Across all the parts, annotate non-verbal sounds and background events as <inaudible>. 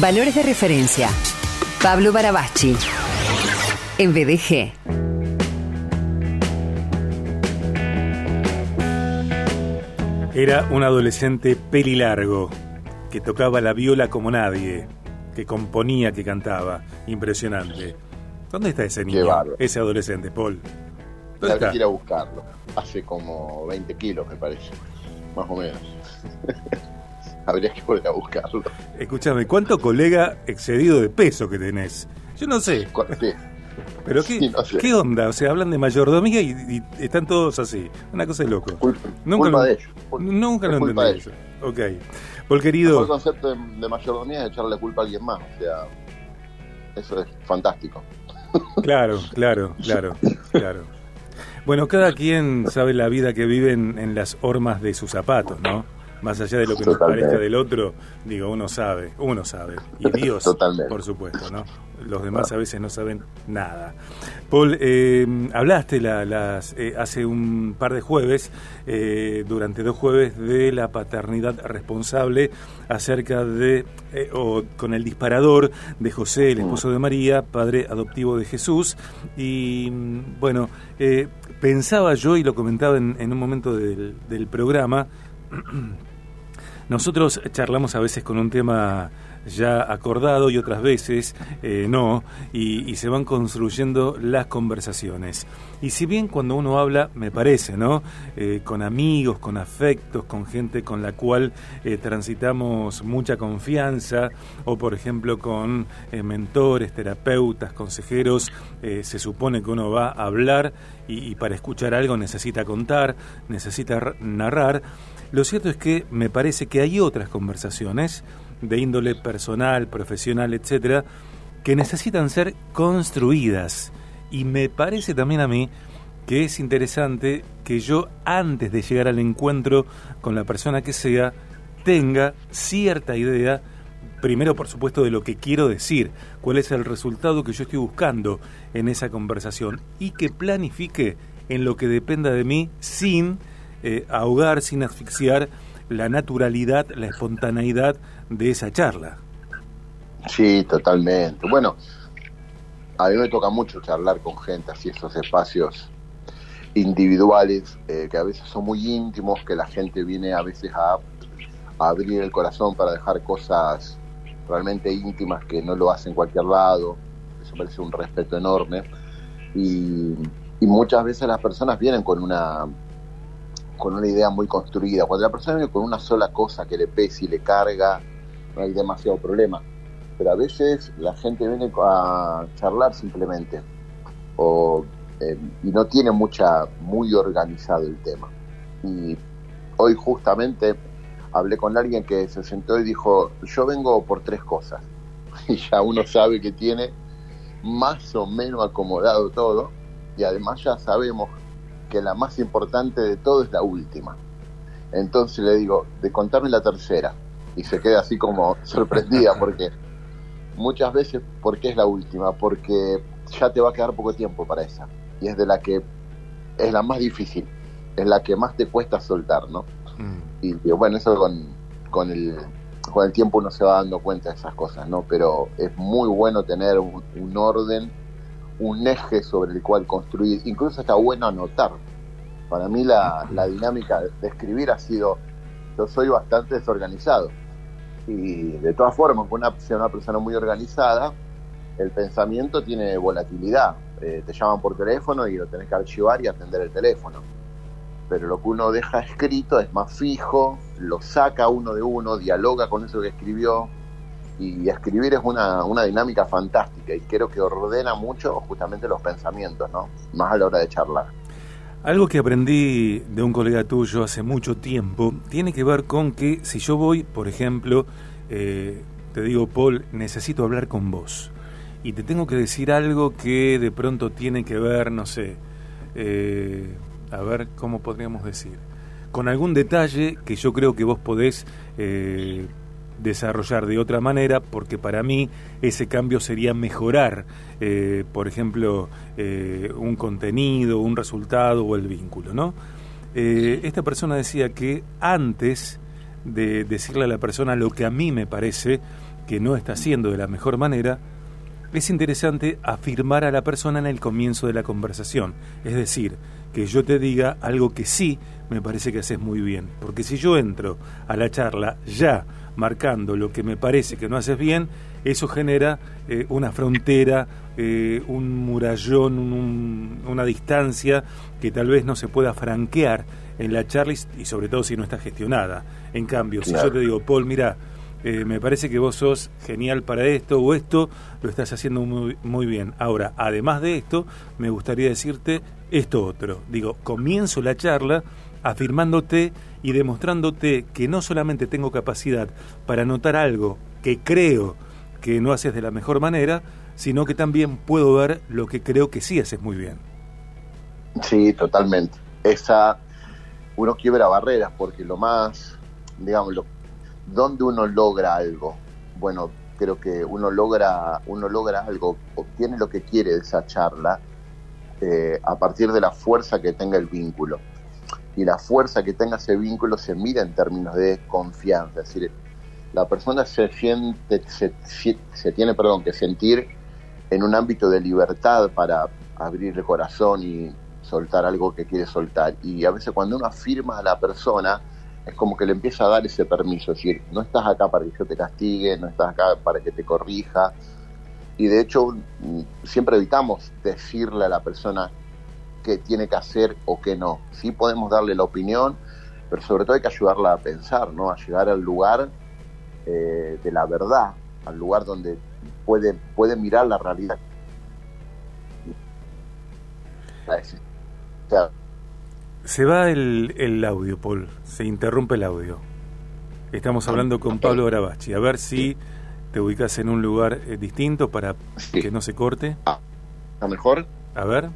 Valores de referencia. Pablo Barabachi. En BDG. Era un adolescente pelilargo, que tocaba la viola como nadie, que componía, que cantaba. Impresionante. ¿Dónde está ese niño? Ese adolescente, Paul. ¿Dónde está? que ir a buscarlo. Hace como 20 kilos, me parece. Más o menos. Habría que volver a buscarlo. Escúchame, ¿cuánto colega excedido de peso que tenés? Yo no sé. Pero qué, qué onda, o sea, hablan de mayordomía y, están todos así. Una cosa de loco. nunca lo, de ellos. nunca lo entendí. Eso. Ok. Paul querido. El concepto de, de, mayordomía es echarle culpa a alguien más. O sea, eso es fantástico. <laughs> Claro, claro, claro, claro. Bueno, cada quien sabe la vida que vive en las hormas de sus zapatos, ¿no? Más allá de lo que nos parezca del otro, digo, uno sabe, uno sabe, y <laughs> Dios, por supuesto, ¿no? Los demás a veces no saben nada. Paul, eh, hablaste las, eh, hace un par de jueves, eh, durante dos jueves, de la paternidad responsable acerca de, o con el disparador de José, el esposo de María, padre adoptivo de Jesús, y bueno, pensaba yo, y lo comentaba en, en un momento del, del programa, <clears throat> Nosotros charlamos a veces con un tema ya acordado y otras veces eh, no, y, se van construyendo las conversaciones. Y si bien cuando uno habla, me parece, ¿no? Eh, con amigos, con afectos, con gente con la cual eh, transitamos mucha confianza, o por ejemplo con mentores, terapeutas, consejeros, se supone que uno va a hablar y para escuchar algo necesita contar, necesita narrar lo cierto es que me parece que hay otras conversaciones de índole personal, profesional, etcétera, que necesitan ser construidas. Y me parece también a mí que es interesante que yo, antes de llegar al encuentro con la persona que sea, tenga cierta idea, primero por supuesto, de lo que quiero decir, cuál es el resultado que yo estoy buscando en esa conversación y que planifique en lo que dependa de mí sin eh, ahogar, sin asfixiar la naturalidad, la espontaneidad de esa charla. Sí, totalmente. Bueno, a mí me toca mucho charlar con gente así, esos espacios individuales eh, que a veces son muy íntimos, que la gente viene a veces a, abrir el corazón para dejar cosas realmente íntimas que no lo hacen en cualquier lado. Eso parece un respeto enorme. y muchas veces las personas vienen con una con una idea muy construida. Cuando la persona viene con una sola cosa que le pese y le carga, no hay demasiado problema. Pero a veces la gente viene a charlar simplemente eh, y no tiene mucha, muy organizado el tema. Y hoy justamente hablé con alguien que se sentó y dijo, yo vengo por tres cosas. <laughs> Y ya uno sabe que tiene más o menos acomodado todo y además ya sabemos que la más importante de todo es la última. Entonces le digo, de contarme la tercera. Y se queda así como <laughs> sorprendida porque muchas veces, ¿por qué es la última? Porque ya te va a quedar poco tiempo para esa. Y es de la que es la más difícil, es la que más te cuesta soltar, ¿no? Mm. Y digo, bueno, eso con, con, el, con el tiempo uno se va dando cuenta de esas cosas, ¿no? Pero es muy bueno tener un orden un eje sobre el cual construir, incluso está bueno anotar. Para mí la, dinámica de escribir ha sido, yo soy bastante desorganizado y de todas formas, con una, una persona muy organizada, el pensamiento tiene volatilidad. Eh, te llaman por teléfono y lo tenés que archivar y atender el teléfono. Pero lo que uno deja escrito es más fijo, lo saca uno de uno, dialoga con eso que escribió, y escribir es una, una dinámica fantástica y creo que ordena mucho justamente los pensamientos, ¿no? Más a la hora de charlar. Algo que aprendí de un colega tuyo hace mucho tiempo tiene que ver con que si yo voy, por ejemplo, eh, te digo, Paul, necesito hablar con vos y te tengo que decir algo que de pronto tiene que ver, no sé, eh, a ver cómo podríamos decir, con algún detalle que yo creo que vos podés eh, desarrollar de otra manera, porque para mí ese cambio sería mejorar, eh, por ejemplo, eh, un contenido, un resultado o el vínculo, ¿no? Eh, esta persona decía que antes de decirle a la persona lo que a mí me parece que no está haciendo de la mejor manera, es interesante afirmar a la persona en el comienzo de la conversación. Es decir, que yo te diga algo que sí me parece que haces muy bien. Porque si yo entro a la charla ya marcando lo que me parece que no haces bien, eso genera eh, una frontera, eh, un murallón, una distancia que tal vez no se pueda franquear en la charla y, sobre todo si no está gestionada. En cambio, si yo te digo, Paul, mira, eh, me parece que vos sos genial para esto o esto, lo estás haciendo muy, muy bien. Ahora, además de esto, me gustaría decirte esto otro. Digo, comienzo la charla afirmándote y demostrándote que no solamente tengo capacidad para notar algo que creo que no haces de la mejor manera, sino que también puedo ver lo que creo que sí haces muy bien. Sí, totalmente. Esa, uno quiebra barreras porque lo más, digamos, lo, donde uno logra algo, bueno, creo que uno logra, uno logra algo, obtiene lo que quiere de esa charla eh, a partir de la fuerza que tenga el vínculo y la fuerza que tenga ese vínculo se mira en términos de confianza, es decir, la persona se siente, se, tiene, perdón, que sentir en un ámbito de libertad para abrir el corazón y soltar algo que quiere soltar. Y a veces cuando uno afirma a la persona, es como que le empieza a dar ese permiso, es decir, no estás acá para que yo te castigue, no estás acá para que te corrija. Y de hecho, mm, siempre evitamos decirle a la persona qué tiene que hacer o qué no. Sí podemos darle la opinión, pero sobre todo hay que ayudarla a pensar, ¿no? A llegar al lugar eh, de la verdad, al lugar donde puede, puede mirar la realidad. Se va el, el audio, Paul. Se interrumpe el audio. Estamos hablando con Pablo Gravachi. A ver si te ubicas en un lugar eh, distinto para que no se corte. Ah, ¿Está mejor? A ver.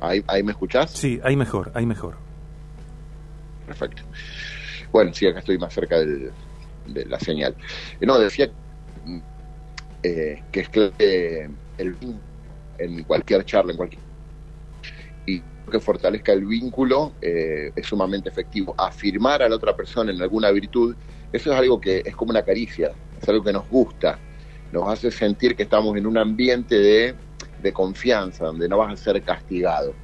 ¿Ahí, ¿Ahí me escuchás? Sí, ahí mejor, ahí mejor. Perfecto. Bueno, sí, acá estoy más cerca del, de la señal. No, decía eh, que es que el en cualquier charla, en cualquier y que fortalezca el vínculo eh, es sumamente efectivo. Afirmar a la otra persona en alguna virtud, eso es algo que es como una caricia, es algo que nos gusta, nos hace sentir que estamos en un ambiente de de confianza, donde no vas a ser castigado.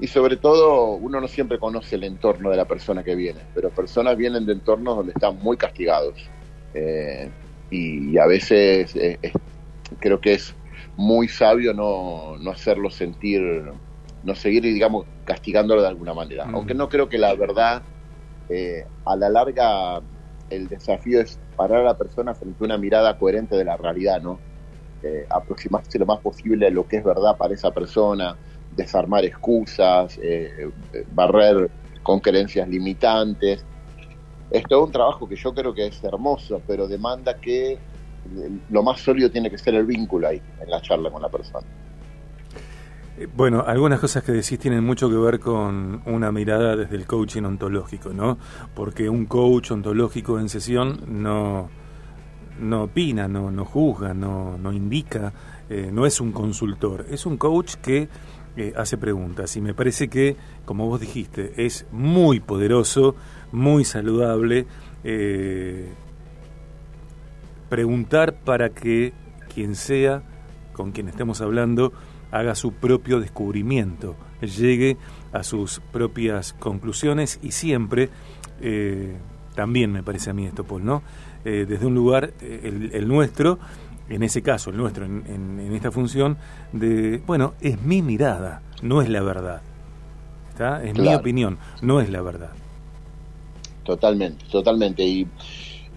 Y sobre todo, uno no siempre conoce el entorno de la persona que viene, pero personas vienen de entornos donde están muy castigados. Eh, y, a veces eh, creo que es muy sabio no, no hacerlo sentir, no seguir, digamos, castigándolo de alguna manera. Mm. Aunque no creo que la verdad, eh, a la larga, el desafío es parar a la persona frente a una mirada coherente de la realidad, ¿no? Eh, aproximarse lo más posible a lo que es verdad para esa persona, desarmar excusas, eh, barrer con creencias limitantes. Es todo un trabajo que yo creo que es hermoso, pero demanda que lo más sólido tiene que ser el vínculo ahí, en la charla con la persona. Eh, bueno, algunas cosas que decís tienen mucho que ver con una mirada desde el coaching ontológico, ¿no? Porque un coach ontológico en sesión no, no opina, no, no juzga, no, no indica, eh, no es un consultor, es un coach que eh, hace preguntas. Y me parece que, como vos dijiste, es muy poderoso, muy saludable eh, preguntar para que quien sea con quien estemos hablando haga su propio descubrimiento, llegue a sus propias conclusiones y siempre, también me parece a mí esto, Paul, ¿no? Eh, desde un lugar, eh, el, nuestro, en ese caso, el nuestro, en, esta función, de, bueno, es mi mirada, no es la verdad. ¿Está? Es mi opinión, no es la verdad. Totalmente, totalmente. Y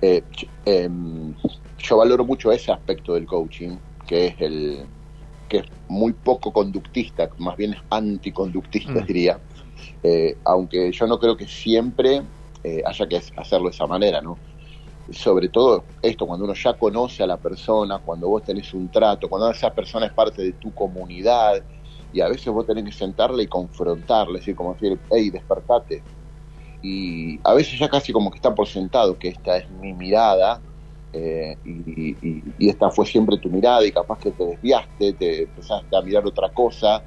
eh, em, yo valoro mucho ese aspecto del coaching, que es el que es muy poco conductista, más bien es anticonductista, mm. diría. aunque yo no creo que siempre haya que hacerlo de esa manera, ¿no? sobre todo esto, cuando uno ya conoce a la persona, cuando vos tenés un trato, cuando esa persona es parte de tu comunidad, y a veces vos tenés que sentarle y confrontarle, decir, como decir, hey, despertate. Y a veces ya casi como que está por sentado que esta es mi mirada, eh, y, esta fue siempre tu mirada, y capaz que te desviaste, te empezaste a mirar otra cosa,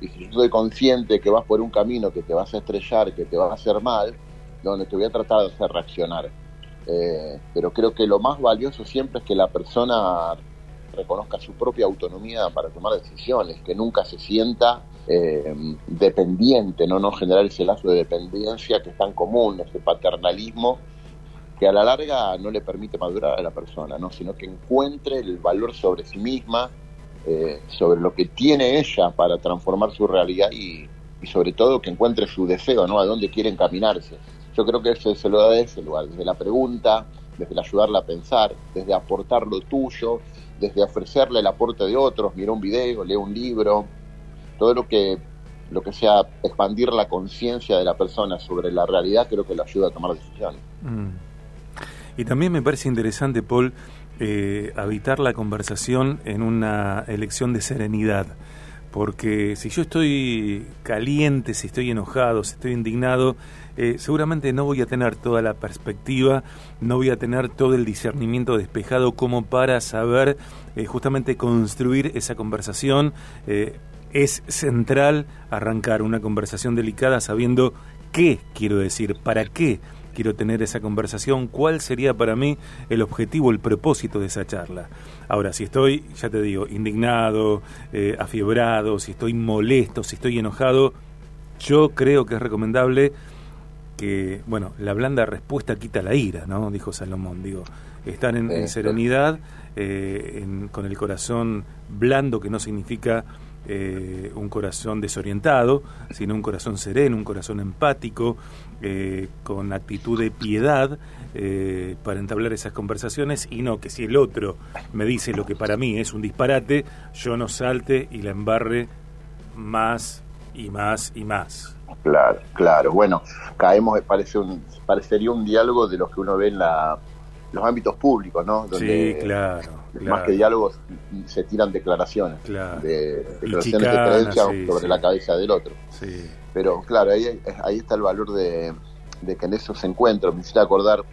y si yo estoy consciente que vas por un camino que te vas a estrellar, que te va a hacer mal, donde te voy a tratar de hacer reaccionar eh, pero creo que lo más valioso siempre es que la persona reconozca su propia autonomía para tomar decisiones, que nunca se sienta eh, dependiente, ¿no? no generar ese lazo de dependencia que es tan común, ese paternalismo que a la larga no le permite madurar a la persona, ¿no? sino que encuentre el valor sobre sí misma, eh, sobre lo que tiene ella para transformar su realidad y, y, sobre todo que encuentre su deseo, ¿no? a dónde quiere encaminarse. Yo creo que eso se lo da de ese lugar, desde la pregunta, desde el ayudarla a pensar, desde aportar lo tuyo, desde ofrecerle el aporte de otros, mira un video, lee un libro, todo lo que lo que sea expandir la conciencia de la persona sobre la realidad creo que lo ayuda a tomar decisiones. Mm. Y también me parece interesante, Paul, eh, habitar la conversación en una elección de serenidad. Porque si yo estoy caliente, si estoy enojado, si estoy indignado, eh, seguramente no voy a tener toda la perspectiva, no voy a tener todo el discernimiento despejado como para saber eh, justamente construir esa conversación. Eh, es central arrancar una conversación delicada sabiendo qué quiero decir, para qué quiero tener esa conversación, cuál sería para mí el objetivo, el propósito de esa charla. Ahora, si estoy, ya te digo, indignado, afiebrado, si estoy molesto, si estoy enojado, yo creo que es recomendable que, bueno, la blanda respuesta quita la ira, ¿no? Dijo Salomón. Digo, estar en, serenidad, eh, con el corazón blando, que no significa eh, un corazón desorientado, sino un corazón sereno, un corazón empático, eh, con actitud de piedad para entablar esas conversaciones y no que si el otro me dice lo que para mí es un disparate, yo no salte y la embarre más y más y más. Claro, claro. Bueno, caemos, parece un, parecería un diálogo de los que uno ve en la, los ámbitos públicos, ¿no? Donde, sí, claro, Más que diálogos se tiran declaraciones. De, declaraciones de creencia sobre la cabeza del otro. Sí. Pero claro, ahí, ahí está el valor de, que en esos encuentros, me hiciste acordar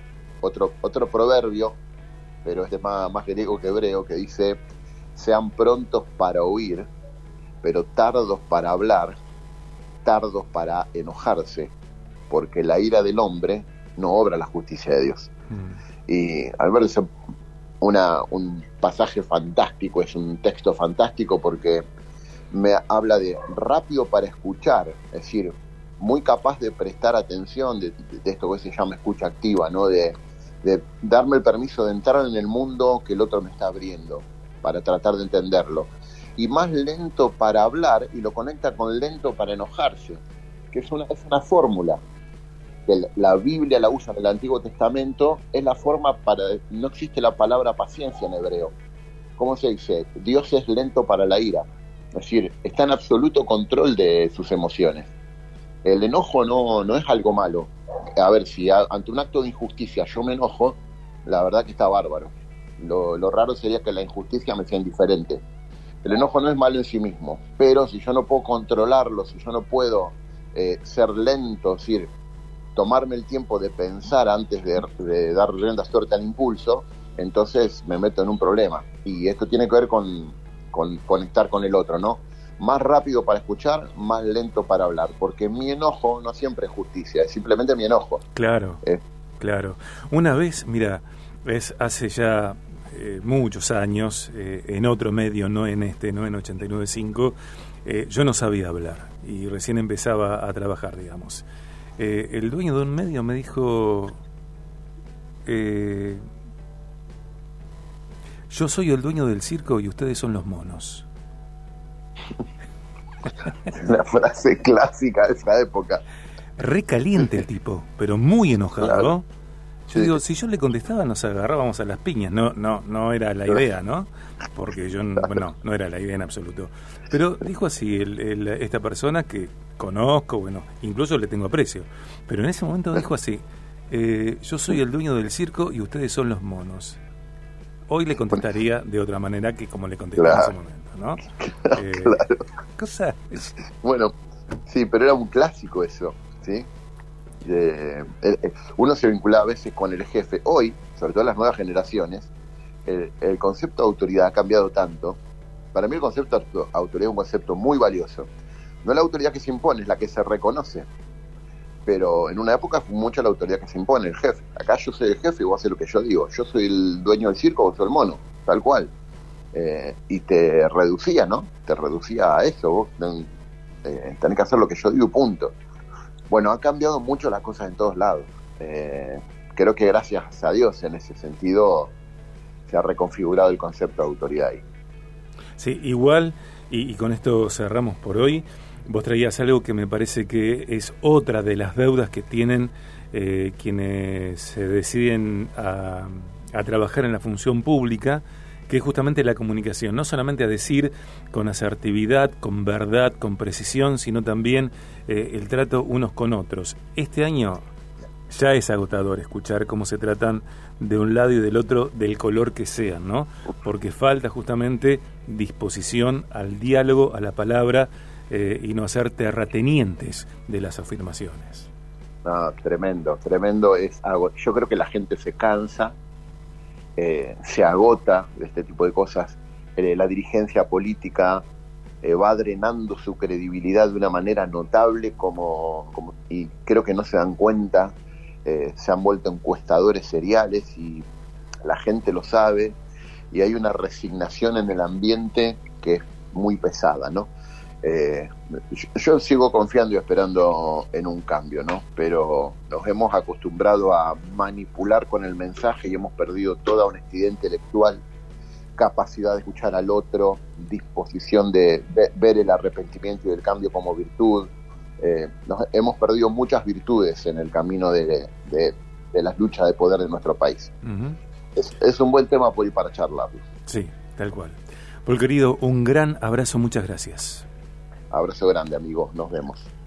otro, otro proverbio, pero es de más, más griego que hebreo, que dice, sean prontos para oír, pero tardos para hablar tardos para enojarse, porque la ira del hombre no obra la justicia de Dios. Mm. Y al ver una, un pasaje fantástico, es un texto fantástico porque me habla de rápido para escuchar, es decir, muy capaz de prestar atención de, esto que se llama escucha activa, ¿no? De, de, darme el permiso de entrar en el mundo que el otro me está abriendo para tratar de entenderlo y más lento para hablar y lo conecta con lento para enojarse, que es una, es una fórmula que la Biblia la usa en el Antiguo Testamento, es la forma para, no existe la palabra paciencia en hebreo. ¿Cómo se dice? Dios es lento para la ira, es decir, está en absoluto control de sus emociones. El enojo no, no es algo malo. A ver, si ante un acto de injusticia yo me enojo, la verdad que está bárbaro. Lo, lo raro sería que la injusticia me sea indiferente el enojo no es malo en sí mismo, pero si yo no puedo controlarlo, si yo no puedo eh, ser lento, es decir, tomarme el tiempo de pensar antes de, dar riendas torta al impulso, entonces me meto en un problema. Y esto tiene que ver con, conectar con el otro, ¿no? Más rápido para escuchar, más lento para hablar, porque mi enojo no siempre es justicia, es simplemente mi enojo. Claro, eh. claro. Una vez, mira, es hace ya eh, muchos años eh, en otro medio, no en este, no en 89.5, eh, yo no sabía hablar y recién empezaba a trabajar, digamos. el dueño de un medio me dijo, yo soy el dueño del circo y ustedes son los monos. <laughs> La frase clásica de esa época. Recaliente el tipo, pero muy enojado. Yo digo, si yo le contestaba nos agarrábamos a las piñas, no no no era la idea, ¿no? Porque yo, bueno, no era la idea en absoluto. Pero dijo así, esta persona que conozco, bueno, incluso le tengo aprecio, pero en ese momento dijo así, eh, yo soy el dueño del circo y ustedes son los monos. Hoy le contestaría de otra manera que como le contesté en ese momento, ¿no? <laughs> Eh, cosa... Bueno, sí, pero era un clásico eso, ¿sí? Eh, uno se vincula a veces con el jefe. Hoy, sobre todo las nuevas generaciones, el, concepto de autoridad ha cambiado tanto. Para mí el concepto de autoridad es un concepto muy valioso. No la autoridad que se impone, es la que se reconoce. pero en una época fue mucha la autoridad que se impone, el jefe. Acá yo soy el jefe y voy a hacer lo que yo digo. Yo soy el dueño del circo, vos soy el mono, tal cual. Eh, y te reducía, ¿no? Te reducía a eso, vos eh, tenés que hacer lo que yo digo, punto. Bueno, ha cambiado mucho las cosas en todos lados. Eh, creo que gracias a Dios en ese sentido se ha reconfigurado el concepto de autoridad ahí. Sí, igual, y con esto cerramos por hoy, Vos traías algo que me parece que es otra de las deudas que tienen eh, quienes se deciden a, trabajar en la función pública, que es justamente la comunicación, no solamente a decir con asertividad, con verdad, con precisión, sino también eh, el trato unos con otros. Este año ya es agotador escuchar cómo se tratan de un lado y del otro del color que sean, ¿no? Porque falta justamente disposición al diálogo, a la palabra, eh, y no hacer terratenientes de las afirmaciones. Tremendo, tremendo. Es algo, yo creo que la gente se cansa, eh, se agota de este tipo de cosas. Eh, la dirigencia política va drenando su credibilidad de una manera notable, como y creo que no se dan cuenta. se han vuelto encuestadores seriales y la gente lo sabe. Y hay una resignación en el ambiente que es muy pesada, ¿no? Eh, yo sigo confiando y esperando en un cambio, ¿no? Pero nos hemos acostumbrado a manipular con el mensaje y hemos perdido toda honestidad intelectual, capacidad de escuchar al otro, disposición de, ver el arrepentimiento y el cambio como virtud. Eh, hemos perdido muchas virtudes en el camino de, las luchas de poder de nuestro país. es, es, un buen tema por ir para charlarlo. Sí, tal cual. Por querido, un gran abrazo, muchas gracias. Abrazo grande, amigos. Nos vemos.